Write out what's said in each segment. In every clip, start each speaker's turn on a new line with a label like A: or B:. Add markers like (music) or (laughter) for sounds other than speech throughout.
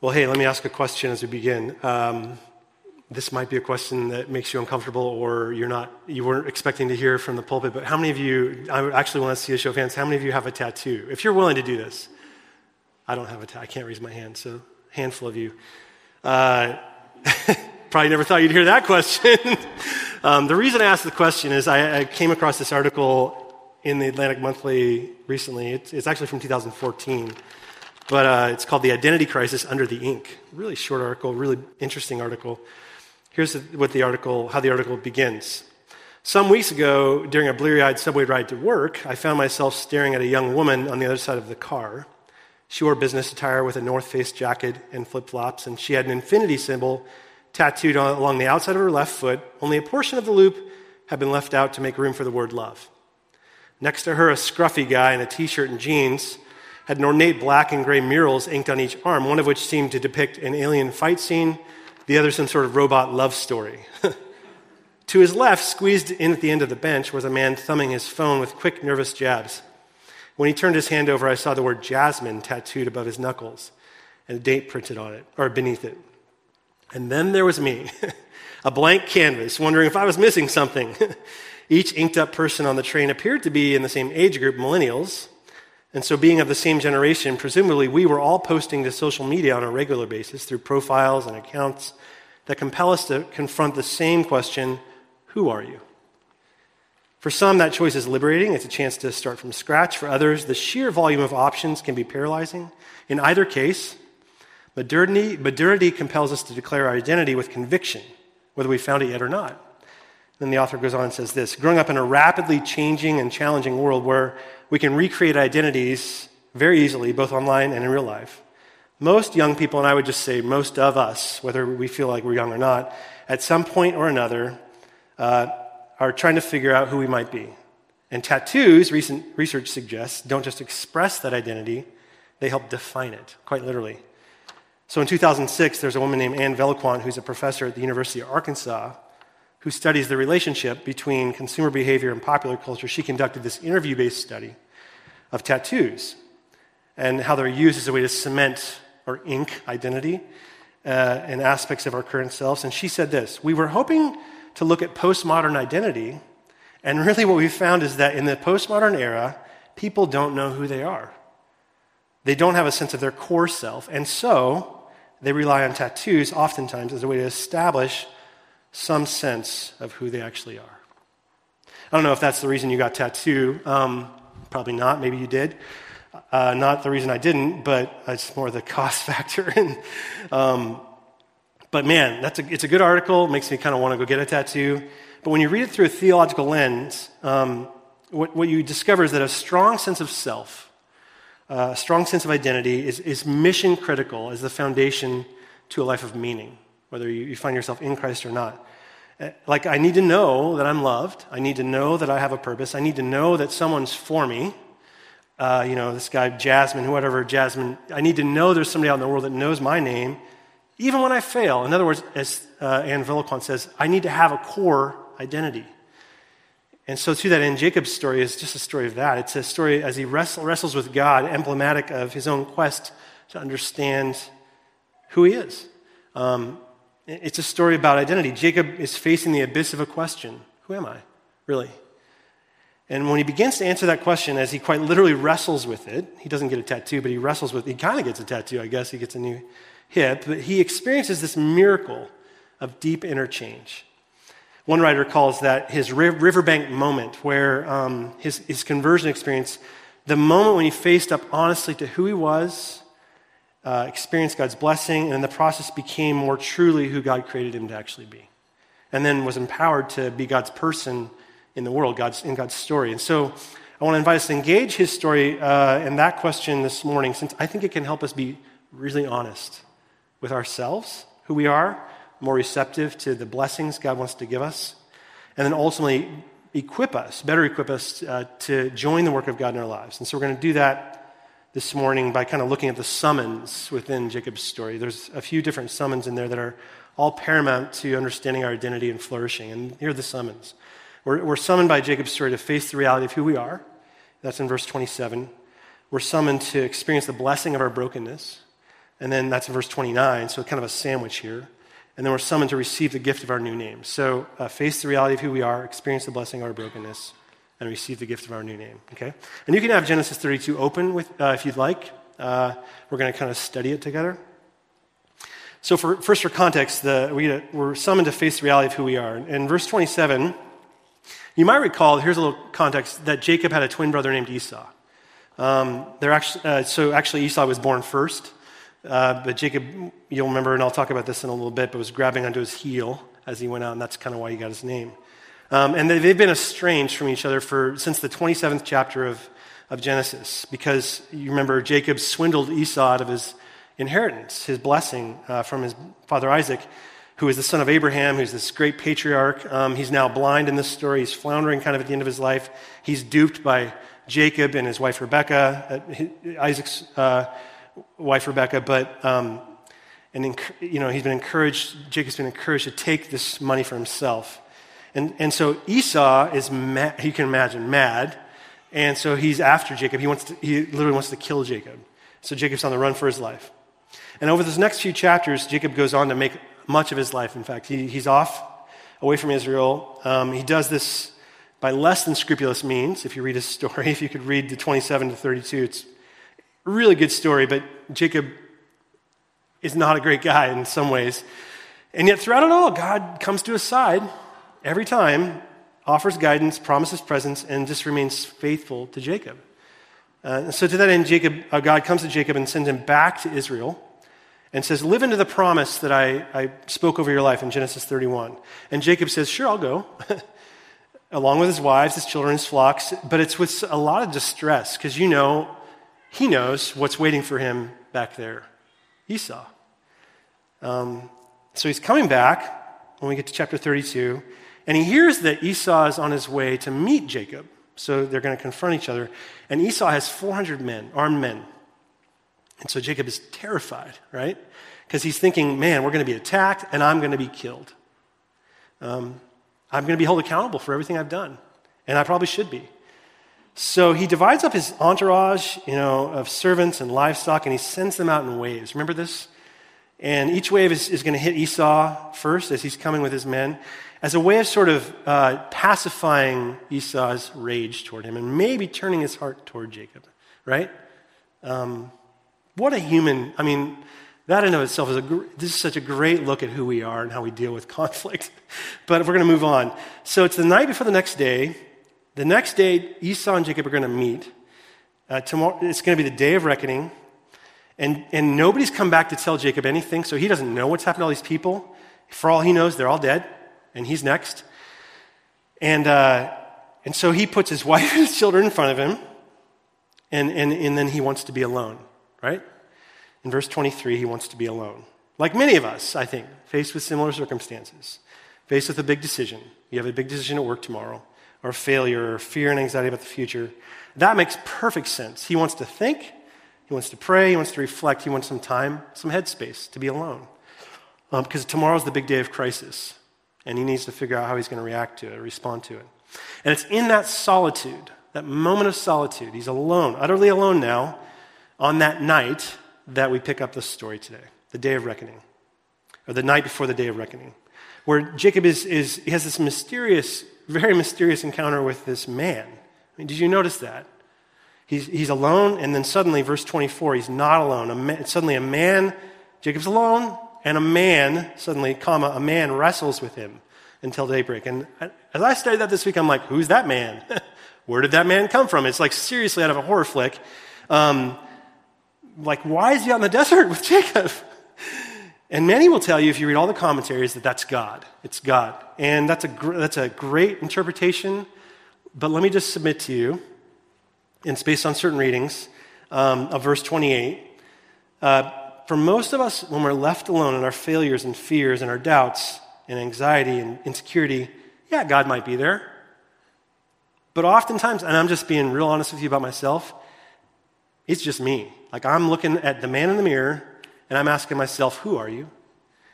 A: Well, hey, let me ask a question as we begin. Um, this might be a question that makes you uncomfortable or you're not you weren't expecting to hear from the pulpit but how many of you i actually want to see a show of hands. How many of you have a tattoo? If you're willing to do this i don't have a tattoo i can't raise my hand so handful of you. Uh, (laughs) probably never thought you'd hear that question. (laughs) Um, the reason i asked the question is I, I, came across this article in the atlantic monthly recently. It's, it's actually from 2014 but uh, it's called the identity crisis under the ink really short article really interesting article Here's what the article, how the article begins. Some weeks ago, during a bleary eyed subway ride to work, I found myself staring at a young woman on the other side of the car. She wore business attire with a North Face jacket and flip flops, and she had an infinity symbol tattooed on, along the outside of her left foot. Only a portion of the loop had been left out to make room for the word love. Next to her, a scruffy guy in a t shirt and jeans had an ornate black and gray murals inked on each arm, one of which seemed to depict an alien fight scene the other some sort of robot love story. (laughs) to his left, squeezed in at the end of the bench, was a man thumbing his phone with quick, nervous jabs. When he turned his hand over, I saw the word Jasmine tattooed above his knuckles and a date printed on it, or beneath it. And then there was me, (laughs) a blank canvas, wondering if I was missing something. (laughs) Each inked up person on the train appeared to be in the same age group, millennials, and so, being of the same generation, presumably we were all posting to social media on a regular basis through profiles and accounts that compel us to confront the same question Who are you? For some, that choice is liberating. It's a chance to start from scratch. For others, the sheer volume of options can be paralyzing. In either case, modernity, modernity compels us to declare our identity with conviction, whether we found it yet or not. Then the author goes on and says this Growing up in a rapidly changing and challenging world where we can recreate identities very easily, both online and in real life. Most young people, and I would just say most of us, whether we feel like we're young or not, at some point or another, uh, are trying to figure out who we might be. And tattoos, recent research suggests, don't just express that identity, they help define it, quite literally. So in 2006, there's a woman named Anne Velliquette who's a professor at the University of Arkansas who studies the relationship between consumer behavior and popular culture, she conducted this interview based study of tattoos and how they're used as a way to cement or ink identity uh, and aspects of our current selves. And she said this We were hoping to look at postmodern identity, and really what we found is that in the postmodern era, people don't know who they are. They don't have a sense of their core self, and so they rely on tattoos oftentimes as a way to establish some sense of who they actually are. I don't know if that's the reason you got tattoo. Um, probably not. Maybe you did. Uh, not the reason I didn't, but it's more the (laughs) cost factor. (laughs) and, um, but man, that's a, it's a good article. It makes me kind of want to go get a tattoo. But when you read it through a theological lens, um, what, what, you discover is that a strong sense of self, uh, a strong sense of identity, is, is mission critical as the foundation to a life of meaning whether you, find yourself in Christ or not. Uh, like, I need to know that I'm loved. I need to know that I have a purpose. I need to know that someone's for me. Uh, you know, this guy, Jasmine, whatever, Jasmine. I need to know there's somebody out in the world that knows my name, even when I fail. In other words, as uh, Anne Velliquette says, I need to have a core identity. And so, to that end, Jacob's story is just a story of that. It's a story as he wrestle, wrestles with God, emblematic of his own quest to understand who he is. Um, it's a story about identity. Jacob is facing the abyss of a question Who am I, really? And when he begins to answer that question, as he quite literally wrestles with it, he doesn't get a tattoo, but he wrestles with He kind of gets a tattoo, I guess. He gets a new hip, but he experiences this miracle of deep interchange. One writer calls that his riverbank moment, where um, his, his conversion experience, the moment when he faced up honestly to who he was uh, experienced God's blessing, and in the process became more truly who God created him to actually be. And then was empowered to be God's person in the world, God's, in God's story. And so I want to invite us to engage his story uh, in that question this morning, since I think it can help us be really honest with ourselves, who we are, more receptive to the blessings God wants to give us, and then ultimately equip us, better equip us uh, to join the work of God in our lives. And so we're going to do that this morning by kind of looking at the summons within Jacob's story. There's a few different summons in there that are all paramount to understanding our identity and flourishing. And here are the summons. We're, we're summoned by Jacob's story to face the reality of who we are. That's in verse 27. We're summoned to experience the blessing of our brokenness. And then that's in verse 29, so kind of a sandwich here. And then we're summoned to receive the gift of our new name. So uh, face the reality of who we are, experience the blessing of our brokenness, and receive the gift of our new name. Okay? And you can have Genesis 32 open with, uh, if you'd like. Uh, we're going to kind of study it together. So, for, first, for context, the, we, are summoned to face the reality of who we are. In verse 27, you might recall, here's a little context, that Jacob had a twin brother named Esau. Um, actually, uh, so, actually, Esau was born first. Uh, but Jacob, you'll remember, and I'll talk about this in a little bit, but was grabbing onto his heel as he went out, and that's kind of why he got his name. Um, and they've been estranged from each other for, since the 27th chapter of, of Genesis, because you remember Jacob swindled Esau out of his inheritance, his blessing uh, from his father Isaac, who is the son of Abraham, who's this great patriarch. Um, he's now blind in this story. He's floundering kind of at the end of his life. He's duped by Jacob and his wife Rebecca, uh, Isaac's uh, wife Rebecca, but um, and you know he's been encouraged. Jacob's been encouraged to take this money for himself, and and so Esau is mad, you can imagine mad, and so he's after Jacob. He wants to, he literally wants to kill Jacob. So Jacob's on the run for his life, and over those next few chapters, Jacob goes on to make much of his life. In fact, he, he's off away from Israel. Um, he does this by less than scrupulous means. If you read his story, (laughs) if you could read the 27 to 32, it's a really good story, but Jacob is not a great guy in some ways. And yet, throughout it all, God comes to his side every time, offers guidance, promises presence, and just remains faithful to Jacob. Uh, so, to that end, Jacob, uh, God comes to Jacob and sends him back to Israel and says, Live into the promise that I, I spoke over your life in Genesis 31. And Jacob says, Sure, I'll go. (laughs) Along with his wives, his children, his flocks, but it's with a lot of distress because you know he knows what's waiting for him back there Esau. Um, so he's coming back when we get to chapter 32, and he hears that Esau is on his way to meet Jacob. So they're going to confront each other. And Esau has 400 men, armed men. And so Jacob is terrified, right? Because he's thinking, man, we're going to be attacked and I'm going to be killed. Um, I'm going to be held accountable for everything I've done. And I probably should be. So he divides up his entourage, you know, of servants and livestock, and he sends them out in waves. Remember this? And each wave is, is going to hit Esau first as he's coming with his men, as a way of sort of uh, pacifying Esau's rage toward him and maybe turning his heart toward Jacob, right? Um, what a human, I mean, that in of itself is a, this is such a great look at who we are and how we deal with (laughs) conflict. but we're going to move on. So it's the night before the next day. The next day, Esau and Jacob are going to meet. Uh, tomorrow, it's going to be the day of reckoning. And, and nobody's come back to tell Jacob anything, so he doesn't know what's happened to all these people. For all he knows, they're all dead, and he's next. And, uh, and so he puts his (laughs) wife and his children in front of him, and, and, and then he wants to be alone, right? In verse 23, he wants to be alone. Like many of us, I think, faced with similar circumstances, faced with a big decision. You have a big decision at work tomorrow or failure or fear and anxiety about the future. That makes perfect sense. He wants to think, he wants to pray, he wants to reflect, he wants some time, some headspace to be alone. Um, because tomorrow's the big day of crisis, and he needs to figure out how he's going to react to it, respond to it. And it's in that solitude, that moment of solitude, he's alone, utterly alone now, on that night that we pick up the story today, the day of reckoning, or the night before the day of reckoning, where Jacob is, is he has this mysterious very mysterious encounter with this man. I mean, did you notice that? He's, he's alone, and then suddenly, verse 24, he's not alone. A man, suddenly, a man, Jacob's alone, and a man, suddenly, comma, a man wrestles with him until daybreak. And as I studied that this week, I'm like, who's that man? (laughs) Where did that man come from? It's like seriously out of a horror flick. Um, like, why is he out in the (laughs) desert with Jacob? And many will tell you, if you read all the commentaries, that that's God. It's God. And that's a, gr- that's a great interpretation. But let me just submit to you, it's based on certain readings um, of verse 28. Uh, for most of us, when we're left alone in our failures and fears and our doubts and anxiety and insecurity, yeah, God might be there. But oftentimes, and I'm just being real honest with you about myself, it's just me. Like I'm looking at the man in the mirror and I'm asking myself, who are you?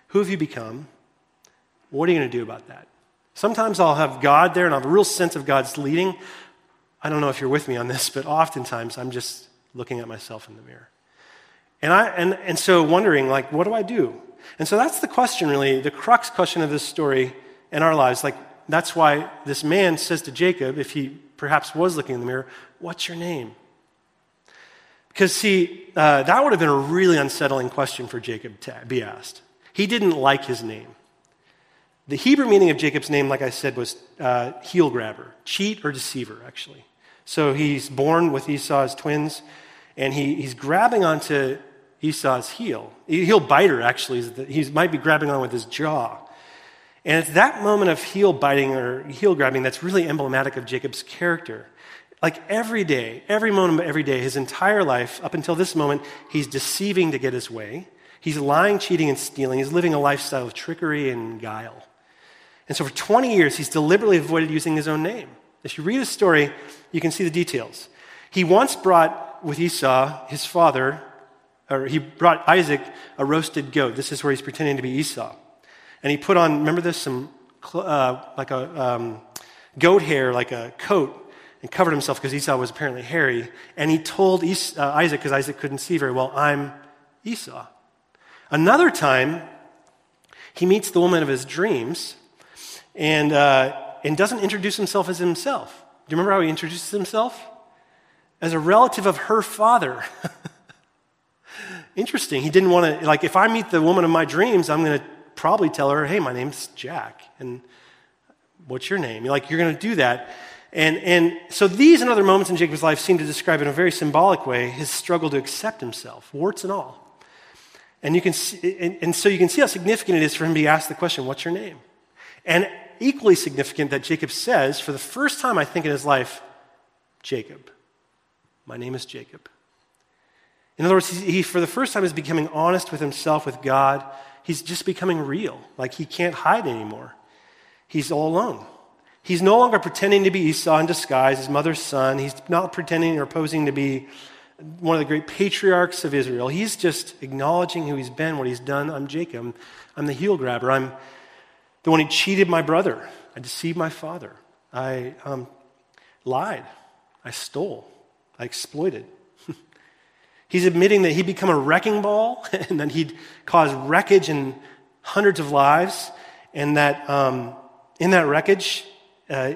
A: Who have you become? What are you going to do about that? Sometimes I'll have God there and I'll have a real sense of God's leading. I don't know if you're with me on this, but oftentimes I'm just looking at myself in the mirror. And, I, and, and so wondering, like, what do I do? And so that's the question, really, the crux question of this story in our lives. Like, that's why this man says to Jacob, if he perhaps was looking in the mirror, What's your name? Because, see, uh, that would have been a really unsettling question for Jacob to be asked. He didn't like his name. The Hebrew meaning of Jacob's name, like I said, was uh, heel grabber, cheat or deceiver, actually. So he's born with Esau as twins, and he, he's grabbing onto Esau's heel. Heel biter, actually. He might be grabbing on with his jaw. And it's that moment of heel biting or heel grabbing that's really emblematic of Jacob's character. Like every day, every moment of every day, his entire life, up until this moment, he's deceiving to get his way. He's lying, cheating, and stealing. He's living a lifestyle of trickery and guile. And so for 20 years, he's deliberately avoided using his own name. If you read his story, you can see the details. He once brought with Esau, his father, or he brought Isaac a roasted goat. This is where he's pretending to be Esau. And he put on, remember this, some uh, like a um, goat hair, like a coat, and covered himself because Esau was apparently hairy. And he told Esau, uh, Isaac, because Isaac couldn't see very well, I'm Esau. Another time, he meets the woman of his dreams and, uh, and doesn't introduce himself as himself. Do you remember how he introduces himself? As a relative of her father. (laughs) Interesting. He didn't want to, like, if I meet the woman of my dreams, I'm going to probably tell her, hey, my name's Jack. And what's your name? You're like, you're going to do that. And, and so these and other moments in Jacob's life seem to describe in a very symbolic way his struggle to accept himself, warts and all. And, you can see, and, and so you can see how significant it is for him to be asked the question, what's your name? And equally significant that Jacob says, for the first time, I think, in his life, Jacob. My name is Jacob. In other words, he, for the first time, is becoming honest with himself, with God, he's just becoming real. Like he can't hide anymore. He's all alone. He's no longer pretending to be Esau in disguise, his mother's son. He's not pretending or posing to be one of the great patriarchs of Israel. He's just acknowledging who he's been, what he's done. I'm Jacob. I'm the heel grabber. I'm the one who cheated my brother. I deceived my father. I um, lied. I stole. I exploited. (laughs) He's admitting that he'd become a wrecking ball (laughs) and that he'd cause wreckage in hundreds of lives, and that um, in that wreckage, uh,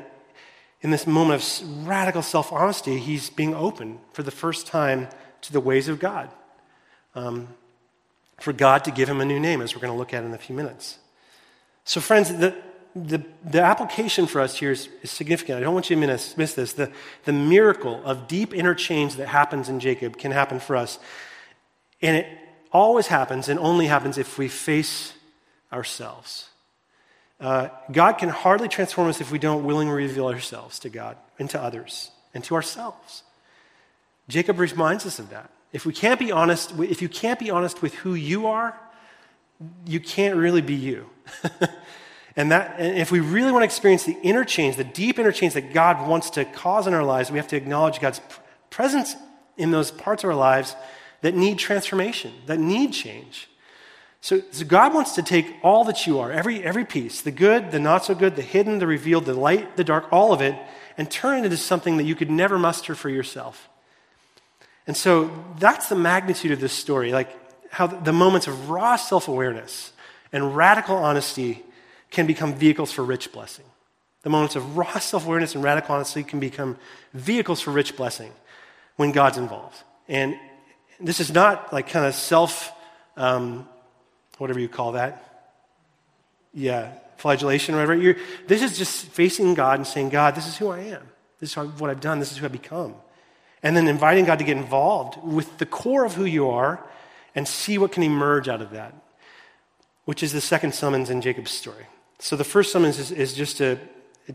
A: in this moment of radical self honesty, he's being open for the first time to the ways of God. Um, for God to give him a new name, as we're going to look at in a few minutes. So, friends, the, the, the application for us here is, is, significant. I don't want you to miss, miss this. The, the miracle of deep interchange that happens in Jacob can happen for us. And it always happens and only happens if we face ourselves. Uh, God can hardly transform us if we don't willingly reveal ourselves to God and to others and to ourselves. Jacob reminds us of that. If we can't be honest, if you can't be honest with who you are, you can't really be you. (laughs) And, that, and if we really want to experience the interchange, the deep interchange that God wants to cause in our lives, we have to acknowledge God's presence in those parts of our lives that need transformation, that need change. So, so, God wants to take all that you are, every, every piece, the good, the not so good, the hidden, the revealed, the light, the dark, all of it, and turn it into something that you could never muster for yourself. And so that's the magnitude of this story, like how the moments of raw self awareness and radical honesty can become vehicles for rich blessing. The moments of raw self awareness and radical honesty can become vehicles for rich blessing when God's involved. And this is not like kind of self, um, whatever you call that. Yeah, flagellation or whatever. You're, this is just facing God and saying, God, this is who I am. This is what I've done. This is who I've become. And then inviting God to get involved with the core of who you are and see what can emerge out of that, which is the second summons in Jacob's story. So the first summons is, is just to,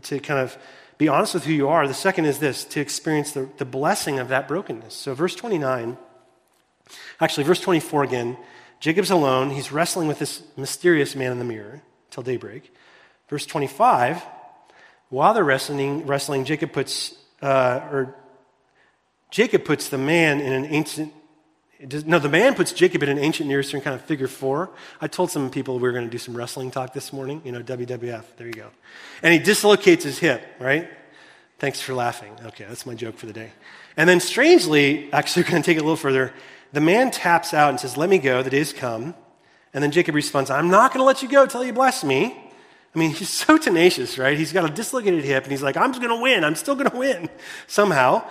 A: to kind of be honest with who you are. The second is this to experience the, the blessing of that brokenness. So, verse 29, actually, verse 24 again, Jacob's alone. He's wrestling with this mysterious man in the mirror till daybreak. Verse 25, while they're wrestling, wrestling Jacob puts, uh, or Jacob puts the man in an ancient does, no, the man puts Jacob in an ancient Near Eastern kind of figure four. I told some people we were going to do some wrestling talk this morning, you know, WWF. There you go. And he dislocates his hip, right? Thanks for laughing. Okay, that's my joke for the day. And then strangely, actually, (laughs) we're going to take it a little further. the man taps out and says, Let me go, the day's come. And then Jacob responds, I'm not going to let you go till you bless me. I mean, (laughs) he's so tenacious, right? He's got a dislocated hip and he's like, I'm just going to win. I'm still going to win (laughs) somehow.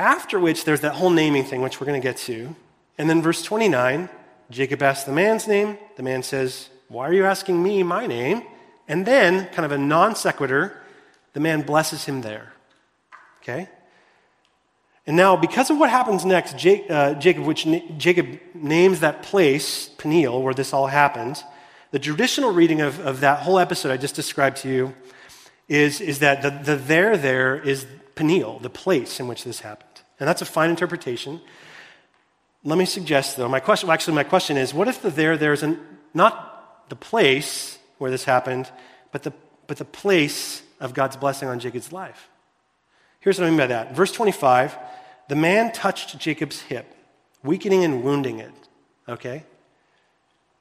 A: After which, there's that whole naming thing, which we're going to get to. And then verse 29, Jacob asks the man's name. The man says, Why are you asking me my name? And then, kind of a non sequitur, the man blesses him there. Okay? And now, because of what happens next, uh, Jacob, which Jacob names that place, Peniel, where this all happened, the traditional reading of, of that whole episode I just described to you is, is that the, the there there is Peniel, the place in which this happened. And that's a fine interpretation. Let me suggest, though, my question, well, actually, my question is what if the there there is not the place where this happened, but the, but the place of God's blessing on Jacob's life? Here's what I mean by that. Verse 25 the man touched Jacob's hip, weakening and wounding it. Okay?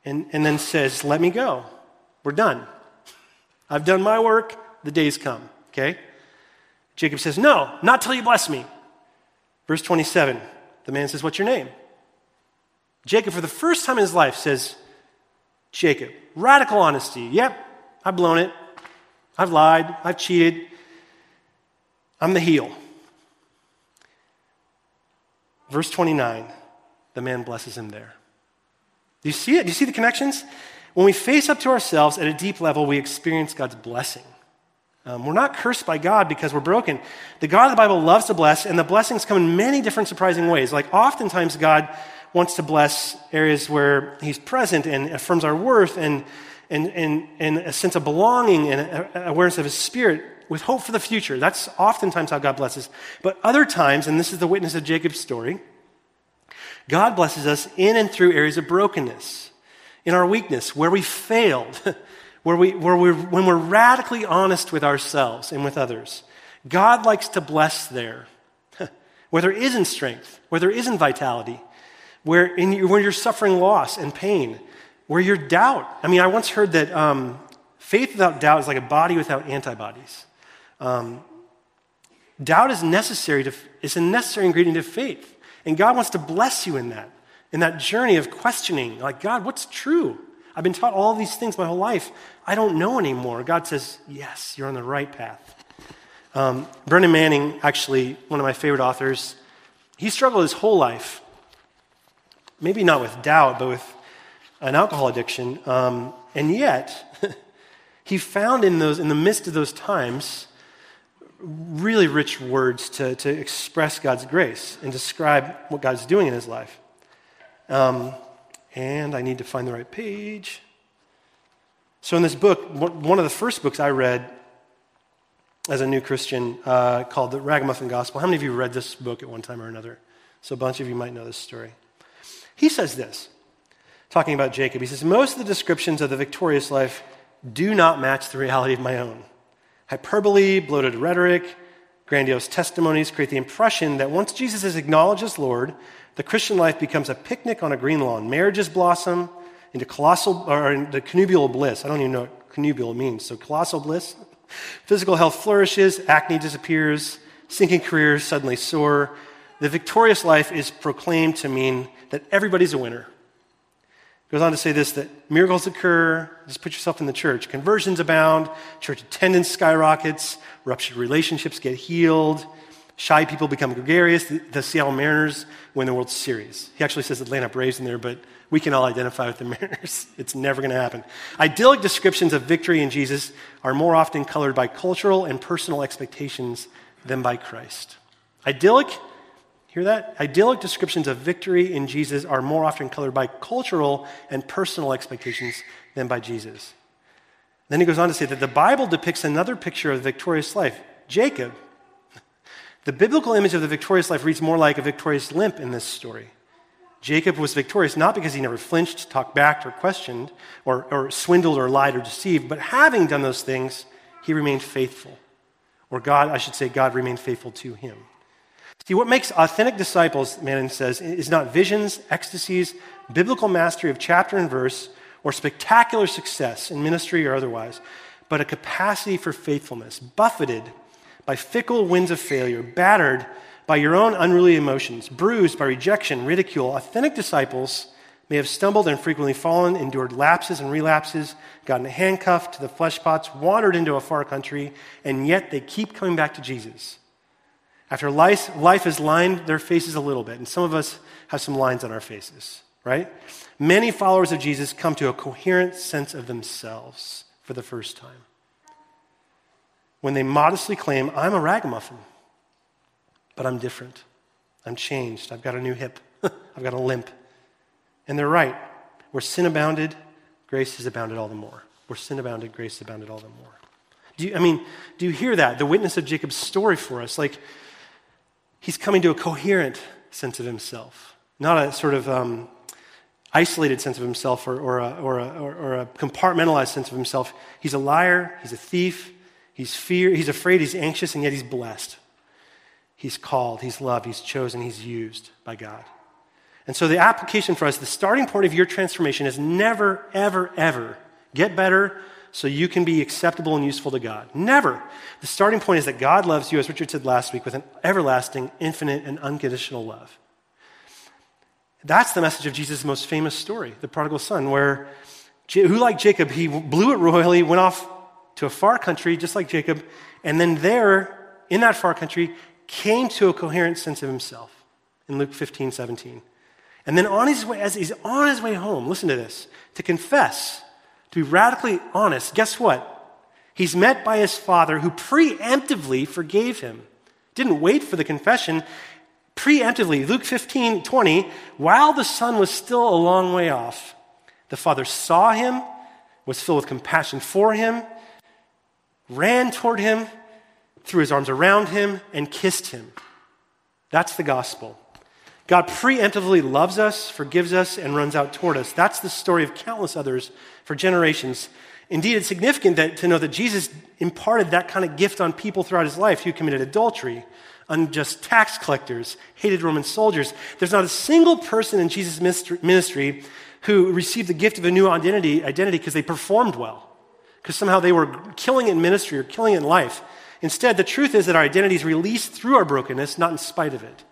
A: And, and then says, Let me go. We're done. I've done my work. The day's come. Okay? Jacob says, No, not till you bless me. Verse 27, the man says, What's your name? Jacob, for the first time in his life, says, Jacob, radical honesty. Yep, I've blown it. I've lied. I've cheated. I'm the heel. Verse 29, the man blesses him there. Do you see it? Do you see the connections? When we face up to ourselves at a deep level, we experience God's blessing. Um, we're not cursed by God because we're broken. The God of the Bible loves to bless, and the blessings come in many different surprising ways. Like, oftentimes, God wants to bless areas where He's present and affirms our worth and, and, and, and a sense of belonging and awareness of His Spirit with hope for the future. That's oftentimes how God blesses. But other times, and this is the witness of Jacob's story, God blesses us in and through areas of brokenness, in our weakness, where we failed. (laughs) where, we, where we're, when we're radically honest with ourselves and with others, God likes to bless there. (laughs) where there isn't strength, where there isn't vitality, where, in, where you're suffering loss and pain, where you're doubt. I mean, I once heard that um, faith without doubt is like a body without antibodies. Um, doubt is necessary to, it's a necessary ingredient of faith. And God wants to bless you in that, in that journey of questioning, like, God, what's true? I've been taught all these things my whole life. I don't know anymore. God says, Yes, you're on the right path. Um, Brennan Manning, actually, one of my favorite authors, he struggled his whole life, maybe not with doubt, but with an alcohol addiction. Um, and yet, (laughs) he found in, those, in the midst of those times really rich words to, to express God's grace and describe what God's doing in his life. Um, and I need to find the right page. So, in this book, one of the first books I read as a new Christian uh, called The Ragamuffin Gospel. How many of you read this book at one time or another? So, a bunch of you might know this story. He says this, talking about Jacob. He says, Most of the descriptions of the victorious life do not match the reality of my own. Hyperbole, bloated rhetoric, grandiose testimonies create the impression that once Jesus is acknowledged as Lord, the Christian life becomes a picnic on a green lawn. Marriages blossom into colossal, or into connubial bliss. I don't even know what connubial means. So, colossal bliss. Physical health flourishes, acne disappears, sinking careers suddenly soar. The victorious life is proclaimed to mean that everybody's a winner. Goes on to say this that miracles occur. Just put yourself in the church. Conversions abound, church attendance skyrockets, ruptured relationships get healed, Shy people become gregarious. The, the, Seattle Mariners win the World Series. He actually says Atlanta Braves in there, but we can all identify with the (laughs) Mariners. It's never going to happen. Idyllic descriptions of victory in Jesus are more often colored by cultural and personal expectations than by Christ. Idyllic, hear that? Idyllic descriptions of victory in Jesus are more often colored by cultural and personal expectations than by Jesus. Then he goes on to say that the Bible depicts another picture of the victorious life. Jacob, the biblical image of the victorious life reads more like a victorious limp in this story. Jacob was victorious not because he never flinched, talked back, or questioned, or, or swindled, or lied, or deceived, but having done those things, he remained faithful. Or God, I should say, God remained faithful to him. See, what makes authentic disciples, Manning says, is not visions, ecstasies, biblical mastery of chapter and verse, or spectacular success in ministry or otherwise, but a capacity for faithfulness, buffeted by fickle winds of failure, battered by your own unruly emotions, bruised by rejection, ridicule, authentic disciples may have stumbled and frequently fallen, endured lapses and relapses, gotten handcuffed to the flesh pots, wandered into a far country, and yet they keep coming back to Jesus. After life, life has lined their faces a little bit, and some of us have some lines on our faces, right? Many followers of Jesus come to a coherent sense of themselves for the first time. When they modestly claim, I'm a ragamuffin but I'm different. I'm changed. I've got a new hip. (laughs) I've got a limp. And they're right. Where sin abounded, grace has abounded all the more. Where sin abounded, grace abounded all the more. Do you, I mean, do you hear that? The witness of Jacob's story for us. Like, he's coming to a coherent sense of himself, not a sort of um, isolated sense of himself or, or, a, or, a, or, a, compartmentalized sense of himself. He's a liar, he's a thief, he's, fear, he's afraid, he's anxious, and yet he's blessed. He's called, he's loved, he's chosen, he's used by God. And so the application for us, the starting point of your transformation is never, ever, ever get better so you can be acceptable and useful to God. Never. The starting point is that God loves you, as Richard said last week, with an everlasting, infinite, and unconditional love. That's the message of Jesus' most famous story, the prodigal son, where who, like Jacob, he blew it royally, went off to a far country, just like Jacob, and then there, in that far country, came to a coherent sense of himself in Luke 15, 17. And then on his way, as he's on his way home, listen to this, to confess, to be radically honest, guess what? He's met by his father who preemptively forgave him. Didn't wait for the confession. Preemptively, Luke 15, 20, while the son was still a long way off, the father saw him, was filled with compassion for him, ran toward him, threw his arms around him, and kissed him. That's the gospel. God preemptively loves us, forgives us, and runs out toward us. That's the story of countless others for generations. Indeed, it's significant that, to know that Jesus imparted that kind of gift on people throughout his life who committed adultery, unjust tax collectors, hated Roman soldiers. There's not a single person in Jesus' ministry who received the gift of a new identity because they performed well, because somehow they were killing it in ministry or killing it in life. Instead, the truth is that our identity is released through our brokenness, not in spite of it.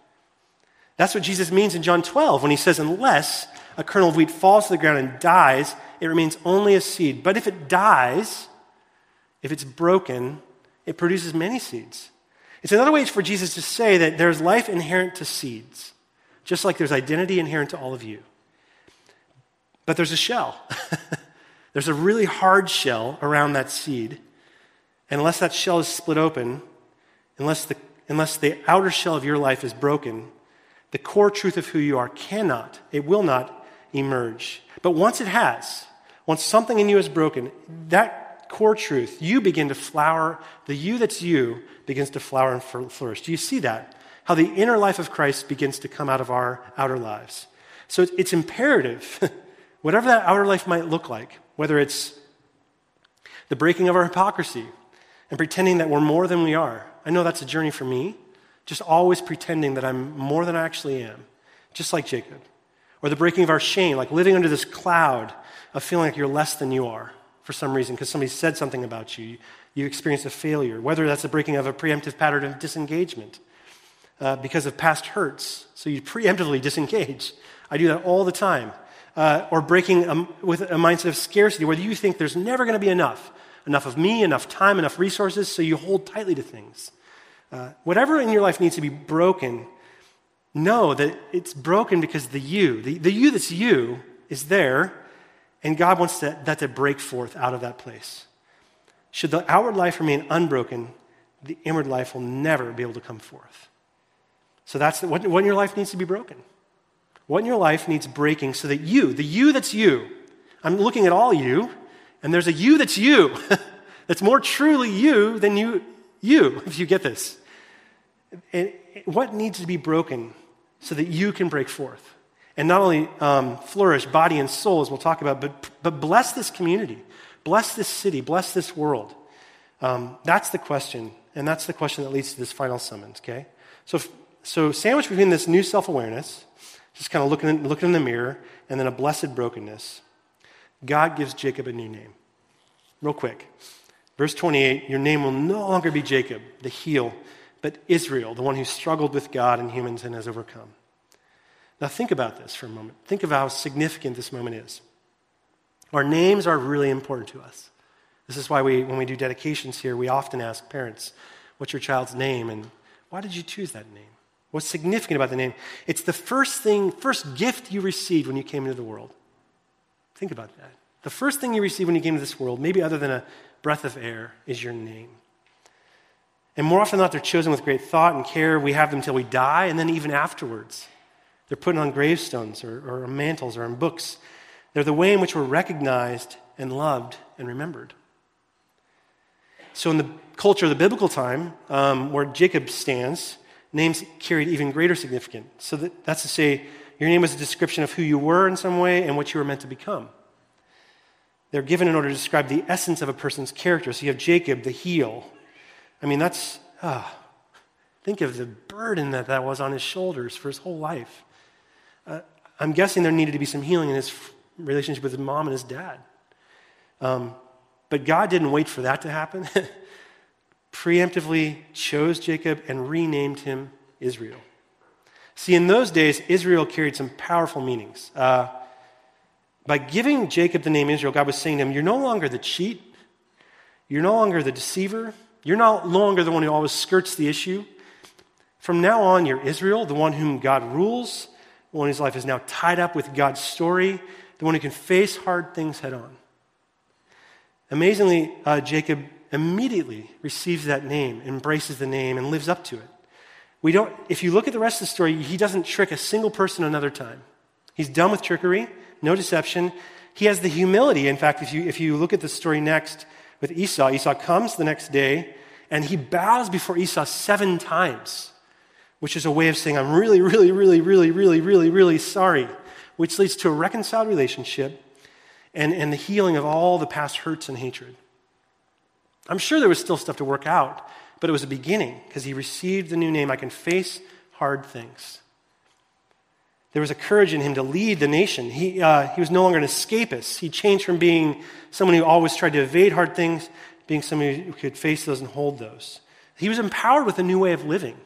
A: That's what Jesus means in John 12 when he says, Unless a kernel of wheat falls to the ground and dies, it remains only a seed. But if it dies, if it's broken, it produces many seeds. It's another way for Jesus to say that there's life inherent to seeds, just like there's identity inherent to all of you. But there's a shell. (laughs) there's a really hard shell around that seed. And unless that shell is split open, unless the, unless the outer shell of your life is broken, the core truth of who you are cannot, it will not emerge. But once it has, once something in you is broken, that core truth, you begin to flower, the you that's you begins to flower and flourish. Do you see that? How the inner life of Christ begins to come out of our outer lives. So it's imperative, (laughs) whatever that outer life might look like, whether it's the breaking of our hypocrisy, and pretending that we're more than we are. I know that's a journey for me, just always pretending that I'm more than I actually am, just like Jacob. Or the breaking of our shame, like living under this cloud of feeling like you're less than you are for some reason because somebody said something about you. You experienced a failure, whether that's the breaking of a preemptive pattern of disengagement uh, because of past hurts. So you preemptively disengage. I do that all the time. Uh, or breaking a, with a mindset of scarcity, where you think there's never going to be enough enough of me, enough time, enough resources, so you hold tightly to things. Uh, whatever in your life needs to be broken, know that it's broken because the you, the, the you that's you, is there, and God wants to, that to break forth out of that place. Should the outward life remain unbroken, the inward life will never be able to come forth. So that's the, what, what in your life needs to be broken. What in your life needs breaking so that you, the you that's you, I'm looking at all you, and there's a you that's you, (laughs) that's more truly you than you, you, (laughs) if you get this. And what needs to be broken so that you can break forth? And not only um, flourish body and soul, as we'll talk about, but, but bless this community, bless this city, bless this world. Um, that's the question. And that's the question that leads to this final summons, okay? So, so sandwiched between this new self awareness, just kind of looking, looking in the mirror, and then a blessed brokenness, God gives Jacob a new name. Real quick. Verse 28 Your name will no longer be Jacob, the heel, but Israel, the one who struggled with God and humans and has overcome. Now, think about this for a moment. Think of how significant this moment is. Our names are really important to us. This is why we, when we do dedications here, we often ask parents, What's your child's name? And why did you choose that name? What's significant about the name? It's the first thing, first gift you received when you came into the world. Think about that. The first thing you received when you came to this world, maybe other than a breath of air, is your name. And more often than not, they're chosen with great thought and care. We have them until we die, and then even afterwards. They're put on gravestones or, or mantles or in books. They're the way in which we're recognized and loved and remembered. So, in the culture of the biblical time, um, where Jacob stands, names carried even greater significance. So, that, that's to say, your name was a description of who you were in some way and what you were meant to become. They're given in order to describe the essence of a person's character. So, you have Jacob, the heel. I mean, that's, ah, think of the burden that that was on his shoulders for his whole life. Uh, I'm guessing there needed to be some healing in his relationship with his mom and his dad. Um, but God didn't wait for that to happen. (laughs) Preemptively chose Jacob and renamed him Israel. See, in those days, Israel carried some powerful meanings. Uh, by giving Jacob the name Israel, God was saying to him, You're no longer the cheat, you're no longer the deceiver, you're no longer the one who always skirts the issue. From now on, you're Israel, the one whom God rules, the one whose life is now tied up with God's story, the one who can face hard things head on. Amazingly, uh, Jacob immediately receives that name, embraces the name, and lives up to it. We don't, if you look at the rest of the story, he doesn't trick a single person another time. He's done with trickery, no deception. He has the humility. In fact, if you, if you look at the story next with Esau, Esau comes the next day and he bows before Esau seven times, which is a way of saying, I'm really, really, really, really, really, really, really sorry, which leads to a reconciled relationship and, and the healing of all the past hurts and hatred. I'm sure there was still stuff to work out, but it was a beginning because he received the new name. I can face hard things. There was a courage in him to lead the nation. He, uh, he was no longer an escapist. He changed from being someone who always tried to evade hard things, being someone who could face those and hold those. He was empowered with a new way of living.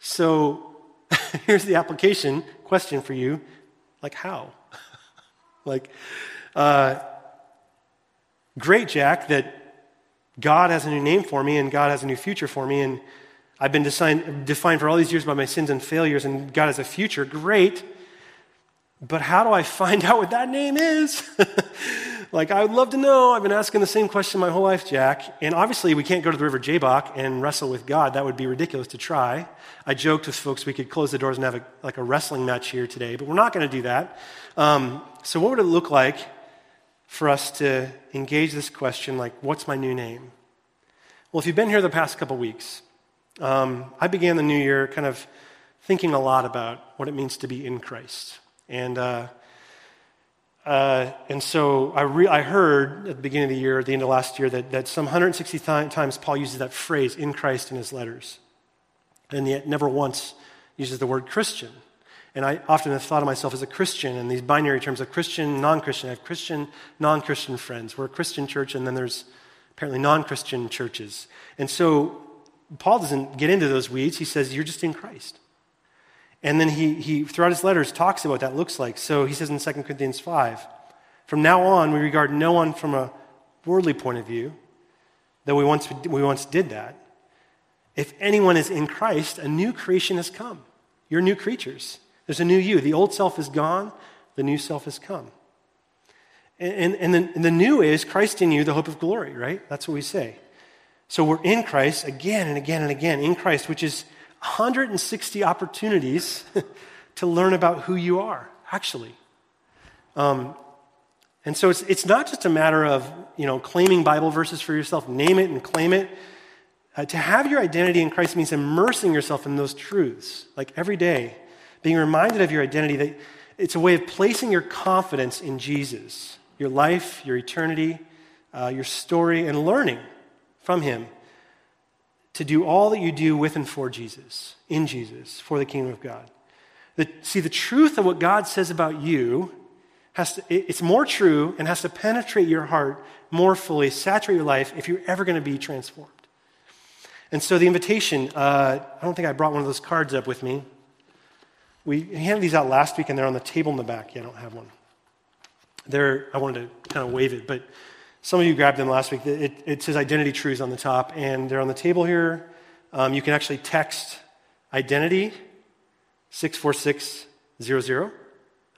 A: So (laughs) here's the application question for you like, how? (laughs) Like, uh, great, Jack, that God has a new name for me and God has a new future for me, and I've been defined, defined for all these years by my sins and failures, and God has a future. Great. But how do I find (laughs) out what that name is? (laughs) like, I would love to know. I've been asking the same question my whole life, Jack. And obviously, we can't go to the river Jabbok and wrestle with God. That would be ridiculous to try. I joked with folks we could close the doors and have a, like a wrestling match here today, but we're not going to do that. Um, so, what would it look like for us to engage this question, like, what's my new name? Well, if you've been here the past couple weeks, um, I began the new year kind of thinking a lot about what it means to be in Christ. And, uh, uh, and so I, re- I heard at the beginning of the year, at the end of last year, that, that some 160 th- times Paul uses that phrase, in Christ, in his letters. And yet never once uses the word Christian. And I often have thought of myself as a Christian in these binary terms of Christian, non Christian. I have Christian, non Christian friends. We're a Christian church, and then there's apparently non Christian churches. And so Paul doesn't get into those weeds. He says, You're just in Christ. And then he, he, throughout his letters, talks about what that looks like. So he says in 2 Corinthians 5, From now on, we regard no one from a worldly point of view, though we once, we once did that. If anyone is in Christ, a new creation has come. You're new creatures. There's a new you. The old self is gone, the new self has come. And, and, and, the, and the new is Christ in you, the hope of glory, right? That's what we say. So we're in Christ again and again and again, in Christ, which is 160 opportunities (laughs) to learn about who you are, actually. Um, and so it's, it's not just a matter of, you know, claiming Bible verses for yourself, name it and claim it. Uh, to have your identity in Christ means immersing yourself in those truths, like every day, being reminded of your identity. That it's a way of placing your confidence in Jesus, your life, your eternity, uh, your story, and learning from Him to do all that you do with and for Jesus, in Jesus, for the kingdom of God. The, see, the truth of what God says about you has to, it's more true and has to penetrate your heart more fully, saturate your life if you're ever going to be transformed. And so the invitation, uh, I don't think I brought one of those cards up with me. We handed these out last week and they're on the table in the back. Yeah, I don't have one. They're, I wanted to kind of wave it, but some of you grabbed them last week. It, it says identity truths on the top, and they're on the table here. Um, you can actually text identity 64600.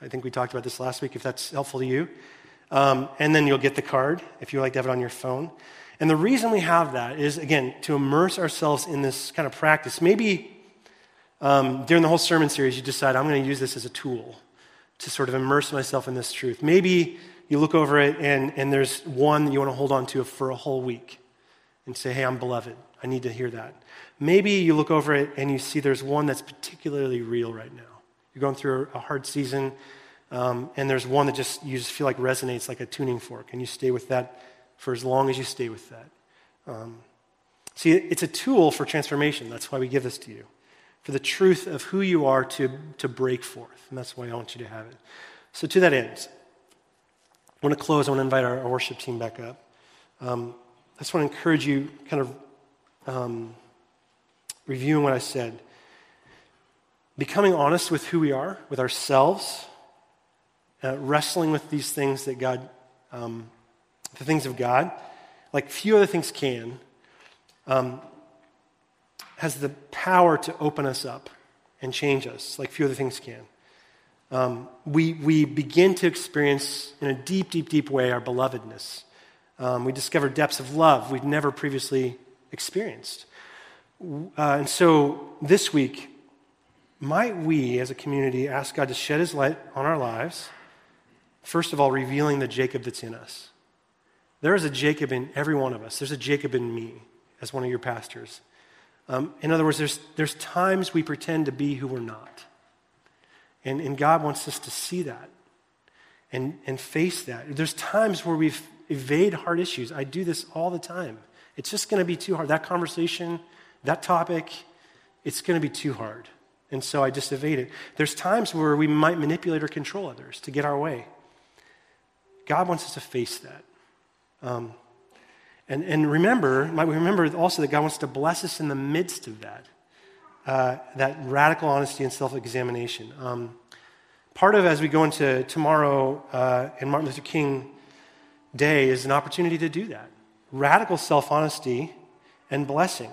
A: I think we talked about this last week if that's helpful to you. Um, and then you'll get the card if you like to have it on your phone. And the reason we have that is, again, to immerse ourselves in this kind of practice. Maybe um, during the whole sermon series, you decide, I'm going to use this as a tool to sort of immerse myself in this truth. Maybe you look over it and, and there's one that you want to hold on to for a whole week and say, hey, I'm beloved. I need to hear that. Maybe you look over it and you see there's one that's particularly real right now. You're going through a hard season, um, and there's one that just you just feel like resonates like a tuning fork, and you stay with that for as long as you stay with that. Um, see, it's a tool for transformation. That's why we give this to you, for the truth of who you are to, to break forth, and that's why I want you to have it. So, to that end, I want to close. I want to invite our, worship team back up. Um, I just want to encourage you, kind of um, reviewing what I said. Becoming honest with who we are, with ourselves, uh, wrestling with these things that God, um, the things of God, like few other things can, um, has the power to open us up and change us, like few other things can um, we, we begin to experience in a deep, deep, deep way our belovedness. Um, we discover depths of love we've never previously experienced. Uh, and so this week, might we as a community ask God to shed his light on our lives, first of all, revealing the Jacob that's in us? There is a Jacob in every one of us. There's a Jacob in me as one of your pastors. Um, in other words, there's, there's times we pretend to be who we're not. And, and God wants us to see that and, and face that. There's times where we evade hard issues. I do this all the time. It's just going to be too hard. That conversation, that topic, it's going to be too hard. And so I just evade it. There's times where we might manipulate or control others to get our way. God wants us to face that. Um, and, and remember, might we remember also that God wants to bless us in the midst of that uh, that radical honesty and self examination. Um, part of as we go into tomorrow uh, and Martin Luther King Day is an opportunity to do that. Radical self honesty and blessing.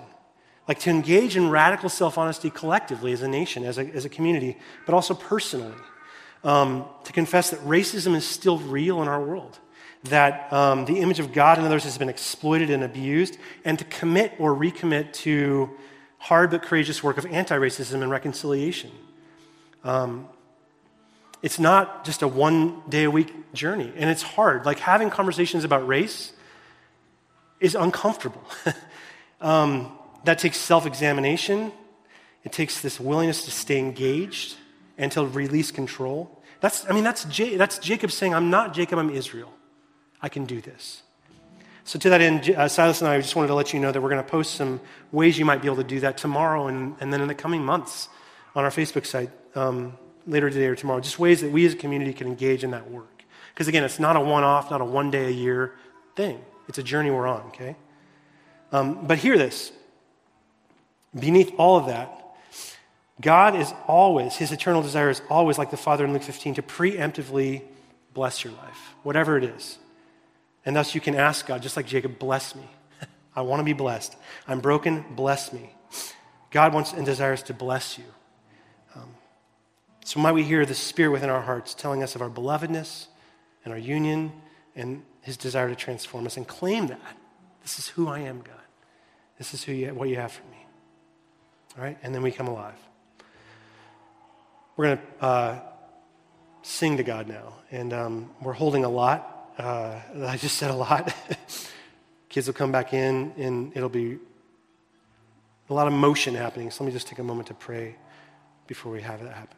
A: Like to engage in radical self honesty collectively as a nation, as a, as a community, but also personally. Um, to confess that racism is still real in our world, that um, the image of God in others has been exploited and abused, and to commit or recommit to hard but courageous work of anti racism and reconciliation. Um, it's not just a one day a week journey, and it's hard. Like having conversations about race is uncomfortable. (laughs) um, that takes self examination, it takes this willingness to stay engaged and to release control. That's, I mean, that's, J- that's Jacob saying, I'm not Jacob, I'm Israel. I can do this. So, to that end, uh, Silas and I just wanted to let you know that we're going to post some ways you might be able to do that tomorrow and, and then in the coming months on our Facebook site um, later today or tomorrow. Just ways that we as a community can engage in that work. Because again, it's not a one off, not a one day a year thing, it's a journey we're on, okay? Um, but hear this beneath all of that, God is always, his eternal desire is always, like the Father in Luke 15, to preemptively bless your life, whatever it is. And thus you can ask God, just like Jacob, bless me. I want to be blessed. I'm broken, bless me. God wants and desires to bless you. Um, so might we hear the Spirit within our hearts telling us of our belovedness and our union and his desire to transform us and claim that. This is who I am, God. This is who you, what you have for me. All right? And then we come alive. We're going to uh, sing to God now. And um, we're holding a lot uh, I just said a lot. (laughs) Kids will come back in, and it'll be a lot of motion happening. So let me just take a moment to pray before we have that happen.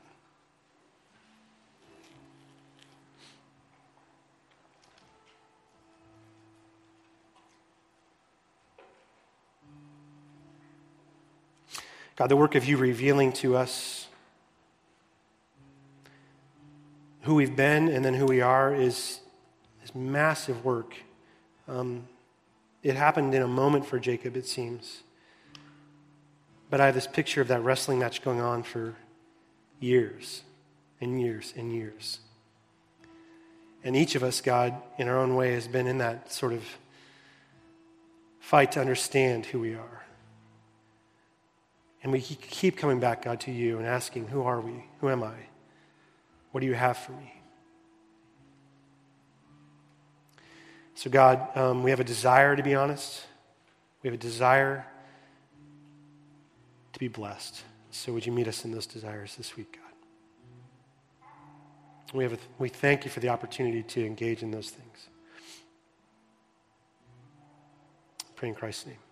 A: God, the work of you revealing to us who we've been and then who we are is massive work. Um, it happened in a moment for Jacob, it seems. But I have this picture of that wrestling match going on for years and years and years. And each of us, God, in our own way, has been in that sort of fight to understand who we are. And we keep coming back, God, to you and asking, Who are we? Who am I? What do you have for me? So, God, um, we have a desire to be honest. We have a desire to be blessed. So, would you meet us in those desires this week, God? We, have a, we thank you for the opportunity to engage in those things. Pray in Christ's name.